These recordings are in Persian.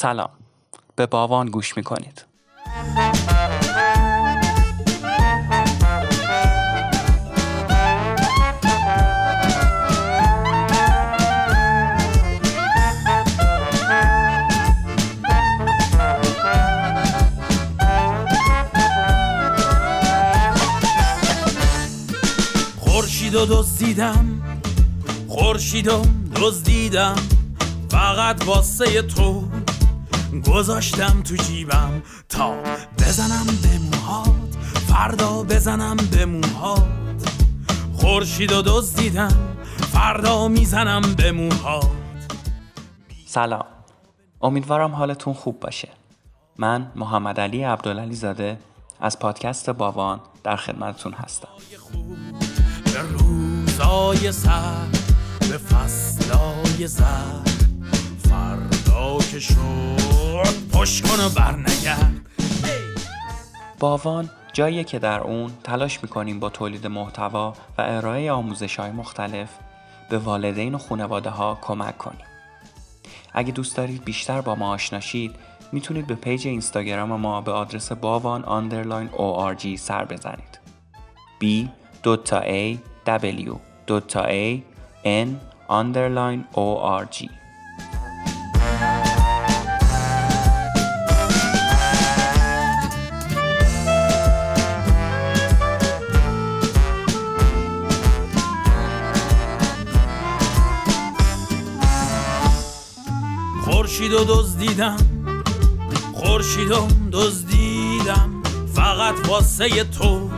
سلام. به باوان گوش می کنید خورشید و دزدیدم خورشید و دزدیدم. فقط واسه تو گذاشتم تو جیبم تا بزنم به موهات فردا بزنم به موهات. خورشید و دزدیدم فردا می‌زنم به موهات. سلام. امیدوارم حالتون خوب باشه. من محمد علی عبدالعلی زاده از پادکست باوان در خدمتتون هستم. به روزای سر به فصلای زر. فردا که پشت کن و برنگرد باوان جاییه که در اون تلاش می‌کنیم با تولید محتوا و ارائه آموزش های مختلف به والدین و خانواده ها کمک کنیم. اگه دوست دارید بیشتر با ما آشنا شید می‌تونید به پیج اینستاگرام ما به آدرس باوان underline ORG سر بزنید. B دوتا A W دوتا A N آندرلاین ORG خورشید و دزدیدم خورشید و دزدیدم فقط واسه تو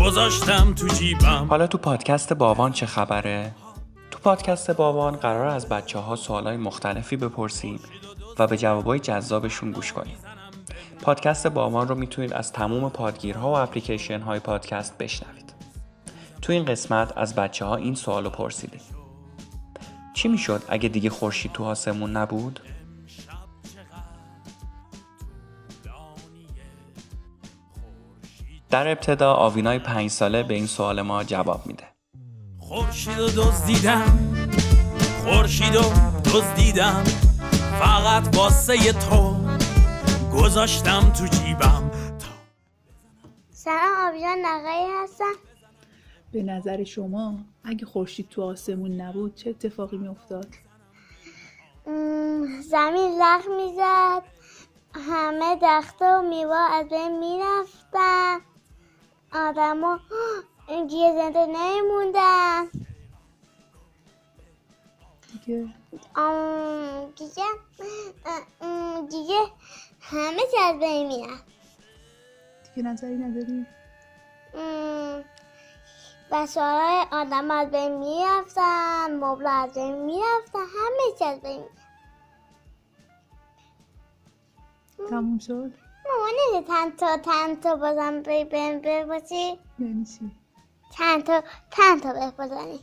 گذاشتم تو جیبم حالا تو پادکست باوان چه خبره؟ تو پادکست باوان قرار از بچه ها سوالای مختلفی بپرسیم و به جوابای جذابشون گوش کنیم. پادکست باوان رو می‌تونید از تموم پادگیرها و اپلیکیشن های پادکست بشنوید. تو این قسمت از بچه ها این سوال رو پرسیدیم. چی می‌شد اگه دیگه خورشید تو آسمون نبود؟ در ابتدا آوینای پنج ساله به این سوال ما جواب میده. خورشید و دزدیدم خورشید و دزدیدم فقط واسه تو گذاشتم تو جیبم تا سلام آبجان نقایی هستم به نظر شما اگه خورشید تو آسمون نبود چه اتفاقی میافتاد؟ زمین لغ می‌زد. همه درخت و میوا از بین می‌رفتن. آدما گیه زنده نمیموندن. دیگه؟ دیگه دیگه همه چی از بین می‌رفت. دیگه نظری نداری؟ بسارهای آدم از بین می‌رفتن مبل از بین می‌رفتن همه چی از بین تموم شد؟ مامانه تن تا تن تا بازم بی بین بباشی یعنی چی؟ چند تا چند تا بپزنی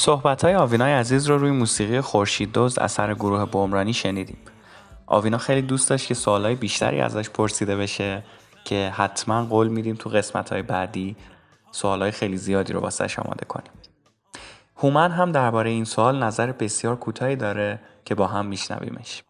صحبت های آوینای عزیز رو روی موسیقی خورشید دوز اثر گروه بمرانی شنیدیم. آوینا خیلی دوست داشت که سوالای بیشتری ازش پرسیده بشه که حتما قول میدیم تو قسمت های بعدی سوالای خیلی زیادی رو واسش آماده کنیم. هومن هم درباره این سوال نظر بسیار کوتاهی داره که با هم میشنویمش.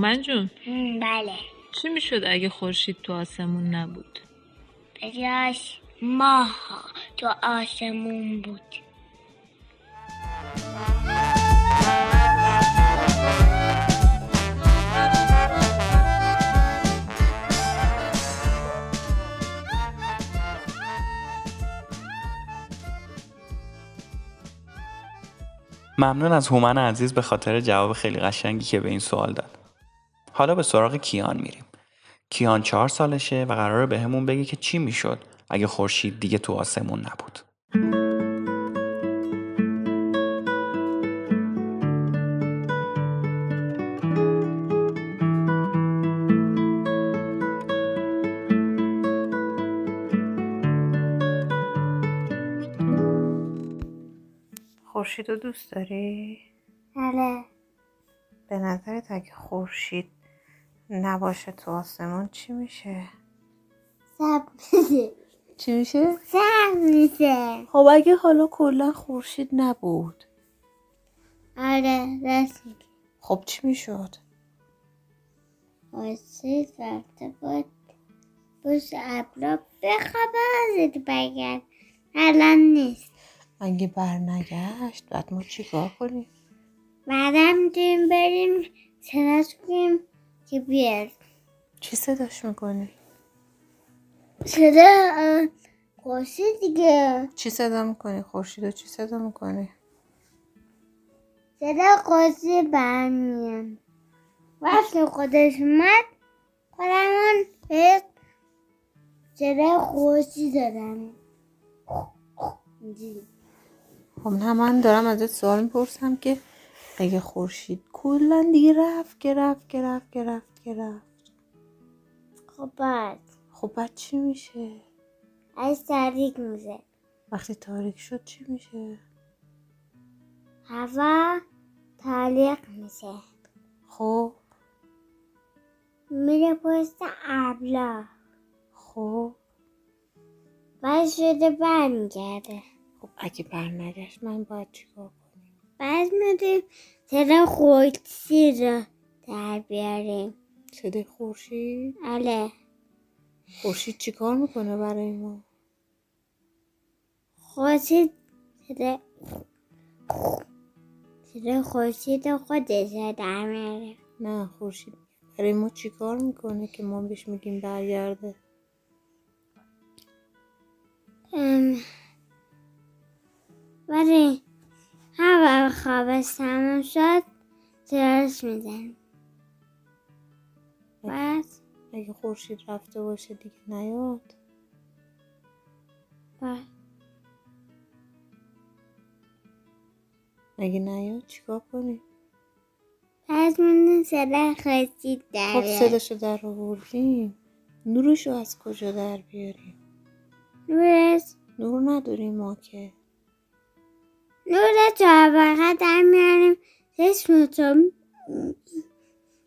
هومن جون. بله. چی می‌شد اگه خورشید تو آسمون نبود؟ به جاش ماه تو آسمون بود. ممنون از هومن عزیز به خاطر جواب خیلی قشنگی که به این سوال داد. حالا به سراغ کیان میریم. کیان چهار سالشه و قراره بهمون بگه که چی می‌شد اگه خورشید دیگه تو آسمون نبود. خورشید رو دوست داری؟ بله به نظرت اگه خورشید نباشه تو آسمون. چی میشه؟ سب میشه. چی میشه؟ سب میشه. خب اگه حالا کلا خورشید نبود. آره راست خب چی می‌شد؟ خورشید رفته بود. پشت ابرا بخوابه بگرد الان نیست. اگه برنگشت بعد ما چیکار کنیم؟ بعدم می‌تونیم بریم کنیم. که بیاد چی صداش می‌کنی؟ صدا خورشید دیگه چی صدا می‌کنی؟ خورشید چی صدا می‌کنی؟ صدا خورشید برمیان وقتی خودش اومد خودمون به صدا خورشید دادم. خب نه من دارم ازت سوال می‌پرسم که اگه خورشید. کلا دیگه رفت که رفت که رفت که رفت که رفت. خب بعد؟ خب بعد چی میشه؟ از تاریک میشه. وقتی تاریک شد چی میشه؟ هوا تاریک میشه. خب. میره پشت ابلا. خب. بعد شده برمیگرده. خب اگه برنگشت من باید چیکار؟ بعد میدیم صدا خورشید رو در بیاریم. صدای خورشید؟ آله خورشید چیکار می‌کنه برای ما؟ خورشید صدا صدا خورشید خودش رو در میاره. نه خورشید. برای ما چیکار می‌کنه که ما بهش میگیم برگرده ام، ولی هوا خوابش تموم شد صداش می‌زنیم بعد؟ اگه خورشید رفته باشه دیگه نیاد. بعد؟ اگه نیاد چیکار کنیم؟ بعد میدیم صدا خورشید در خب صداشو در آوردیم. نورشو از کجا در بیاریم؟ نورش؟ نور نداریم ما که. نور طبقه در میاریم. چشم تو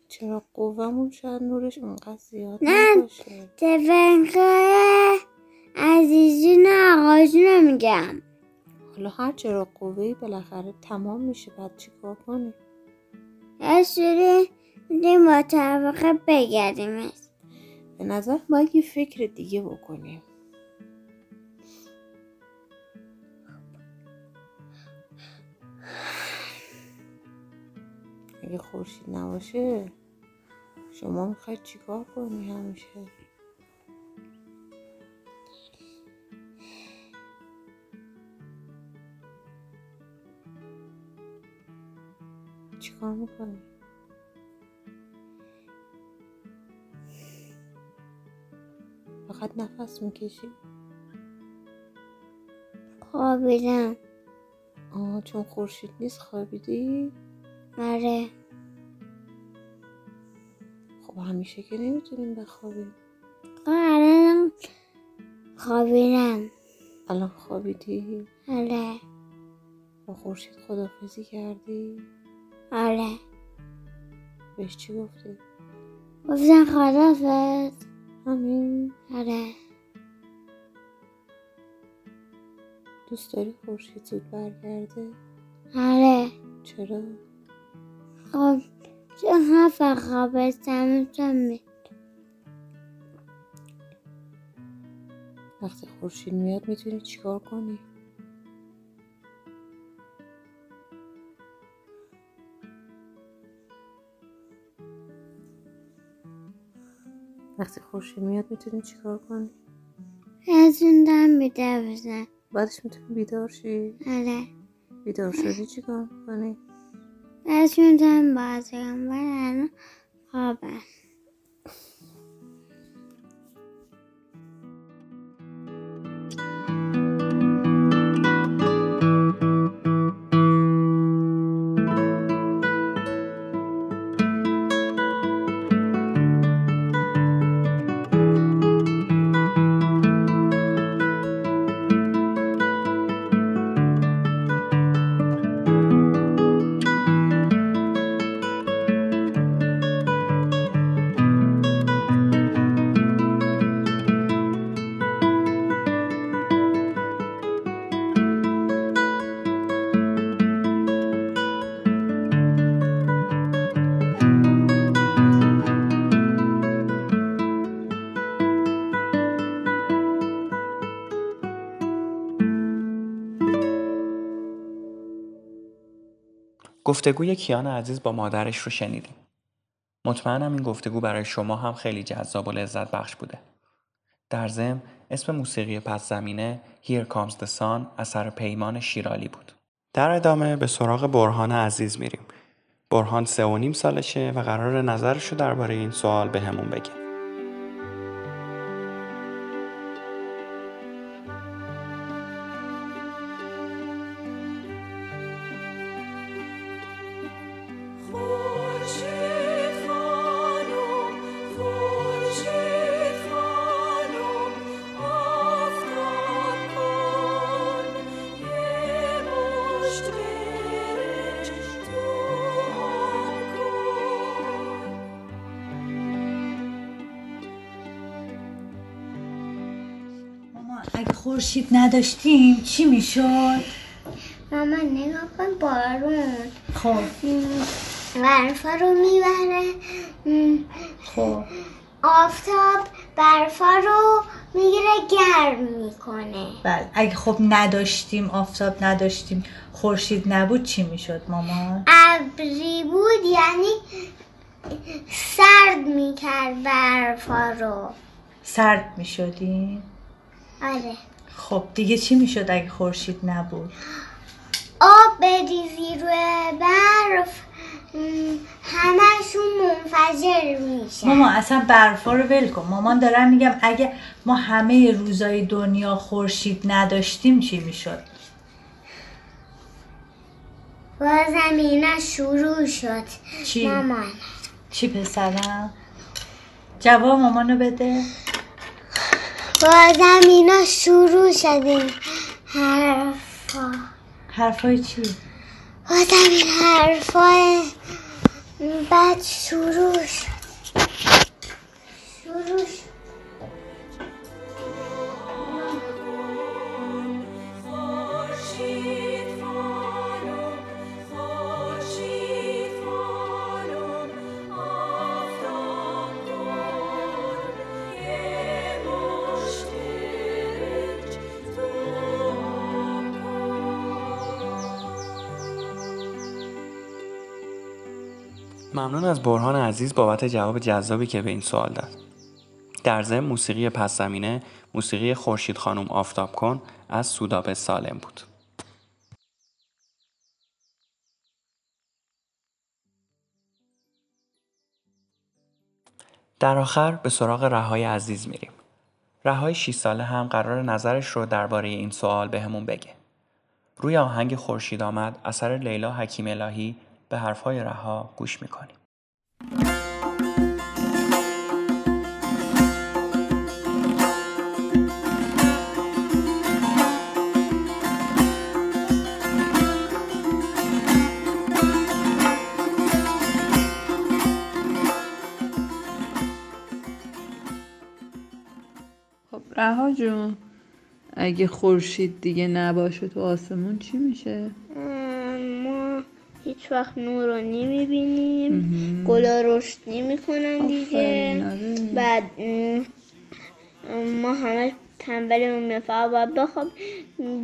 چرا قوهمون شاید نورش اونقدر زیاد نه. نباشه؟ تفنگای عزیزی نه آقایشون رو میگم. حالا هر چرا قوهی بالاخره تمام میشه بعد چیکار کنیم؟ یه سوری میدیم با طبقه بگردیمش به نظر باید یه فکر دیگه بکنیم. اگه خورشید نباشه شما می‌خواید چیکار کنی همیشه؟ چیکار می‌کنی؟ فقط نفس می‌کشی؟ خوابیدم. آه چون خورشید نیست خوابیدی؟ آره. خب همیشه که نمی‌تونیم بخوابیم. الان خوابیدم. الان خوابیدی؟ آره. با خورشید خدافزی کردی؟ آره. بهش چی گفتی؟ گفتن خدافز همین؟ آره. دوست داری خورشید زود برگرده؟ آره. چرا؟ خب. چون می- وقتی خورشید میاد می‌تونی چیکار کنی؟ وقتی خورشید میاد می‌تونی چیکار کنی؟ از اون دم بیدار بزن بعدش می‌تونی بیدار شی؟ آره. بیدار شدی چیکار کنی؟ از اون دم باز کنم گفتگوی کیان عزیز با مادرش رو شنیدیم. مطمئنم این گفتگو برای شما هم خیلی جذاب و لذت بخش بوده. در ضمن اسم موسیقی پس زمینه Here Comes the Sun اثر پیمان شیرالی بود. در ادامه به سراغ برهان عزیز میریم. برهان سه و نیم سالشه و قرار نظرش درباره این سوال به همون بگه. اگه خورشید نداشتیم چی می‌شد؟ ماما نگاه کن بارون. خب. برفا رو می‌بره. خب. آفتاب برفا رو می‌گیره گرم می‌کنه. بله. اگه خب نداشتیم آفتاب نداشتیم خورشید نبود چی می‌شد ماما؟ ابری بود یعنی سرد می‌کرد برفا رو. سرد می‌شدیم؟ آره خب دیگه چی می‌شد اگه خورشید نبود؟ آب بریزی روی برف همشون منفجر میشه ماما اصلا برفا رو ول کن مامان دارم میگم اگه ما همه روزای دنیا خورشید نداشتیم چی می‌شد؟ با زمینه شروع شد چی؟ مامان چی پسرم؟ جواب مامانو بده با زمینه شروع شد این حرفا. حرفای چی؟ با زمین حرفای بعد شروع شد. شروع شد. ممنون از برهان عزیز بابت جواب جذابی که به این سوال داد. در ضمن موسیقی پس زمینه موسیقی خورشید خانم آفتاب کن از سودابه سالم بود. در آخر به سراغ رهای عزیز میریم. رهای 6 ساله هم قرار نظرش رو درباره این سوال بهمون بگه. روی آهنگ خورشید آمد اثر لیلا حکیم الهی به حرفهای رها گوش می‌کنیم. خب رها جون اگه خورشید دیگه نباشه تو آسمون چی میشه؟ هیچ وقت نور رو نمی‌بینیم. گلا رشد نمی‌کنن دیگه. آره. بعد ما همه تنبلمون میاد فقط باید بخوابیم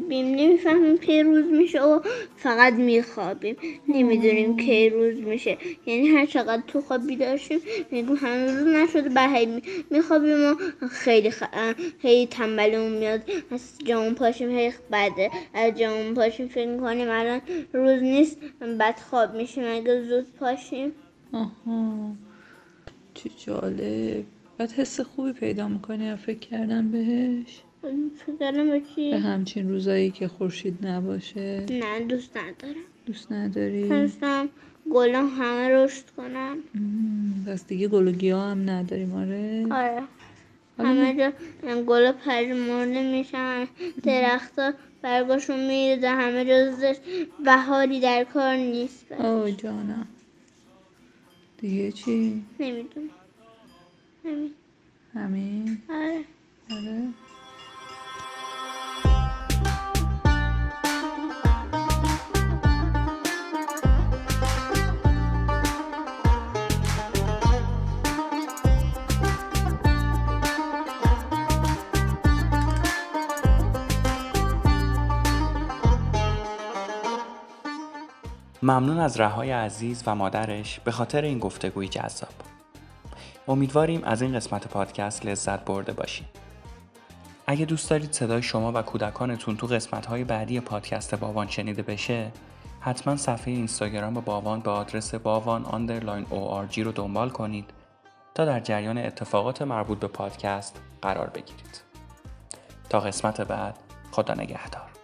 نمی‌فهمیم کی روز میشه و فقط میخوابیم. نمی‌دونیم کی روز میشه. یعنی هر چقدر تو خواب بیدار شیم میگیم هنوز روز نشده بعد هی می- میخوابیم و خیلی خ... هی تنبلمون میاد. از جامون پاشیم هی بعد از جامون پاشیم فکر می‌کنیم الان روز نیست بعد خواب میشیم. اگه زود پاشیم. آها. چه جالب. بعد حس خوبی پیدا می‌کنی فکر کردم بهش؟ فکر به چی؟ به همچین روزایی که خورشید نباشه. نه دوست ندارم. دوست نداری؟ دوستم گلم همه رشد کنن مم، پس دیگه گل و گیاه هم نداریم آره؟ آره. همه جا گل پری مرده میشن درختها برگاشون میریزه همه جا بهاری در کار نیست. اوه جانم دیگه چی؟ نمی‌دونم. همین. همین. آره. آره ممنون از رهای عزیز و مادرش به خاطر این گفتگوی جذاب. امیدواریم از این قسمت پادکست لذت برده باشید. اگه دوست دارید صدای شما و کودکانتون تو قسمت‌های بعدی پادکست باوان شنیده بشه، حتما صفحه اینستاگرام باوان به آدرس باوان underline ORG رو دنبال کنید تا در جریان اتفاقات مربوط به پادکست قرار بگیرید. تا قسمت بعد خدا نگهدار.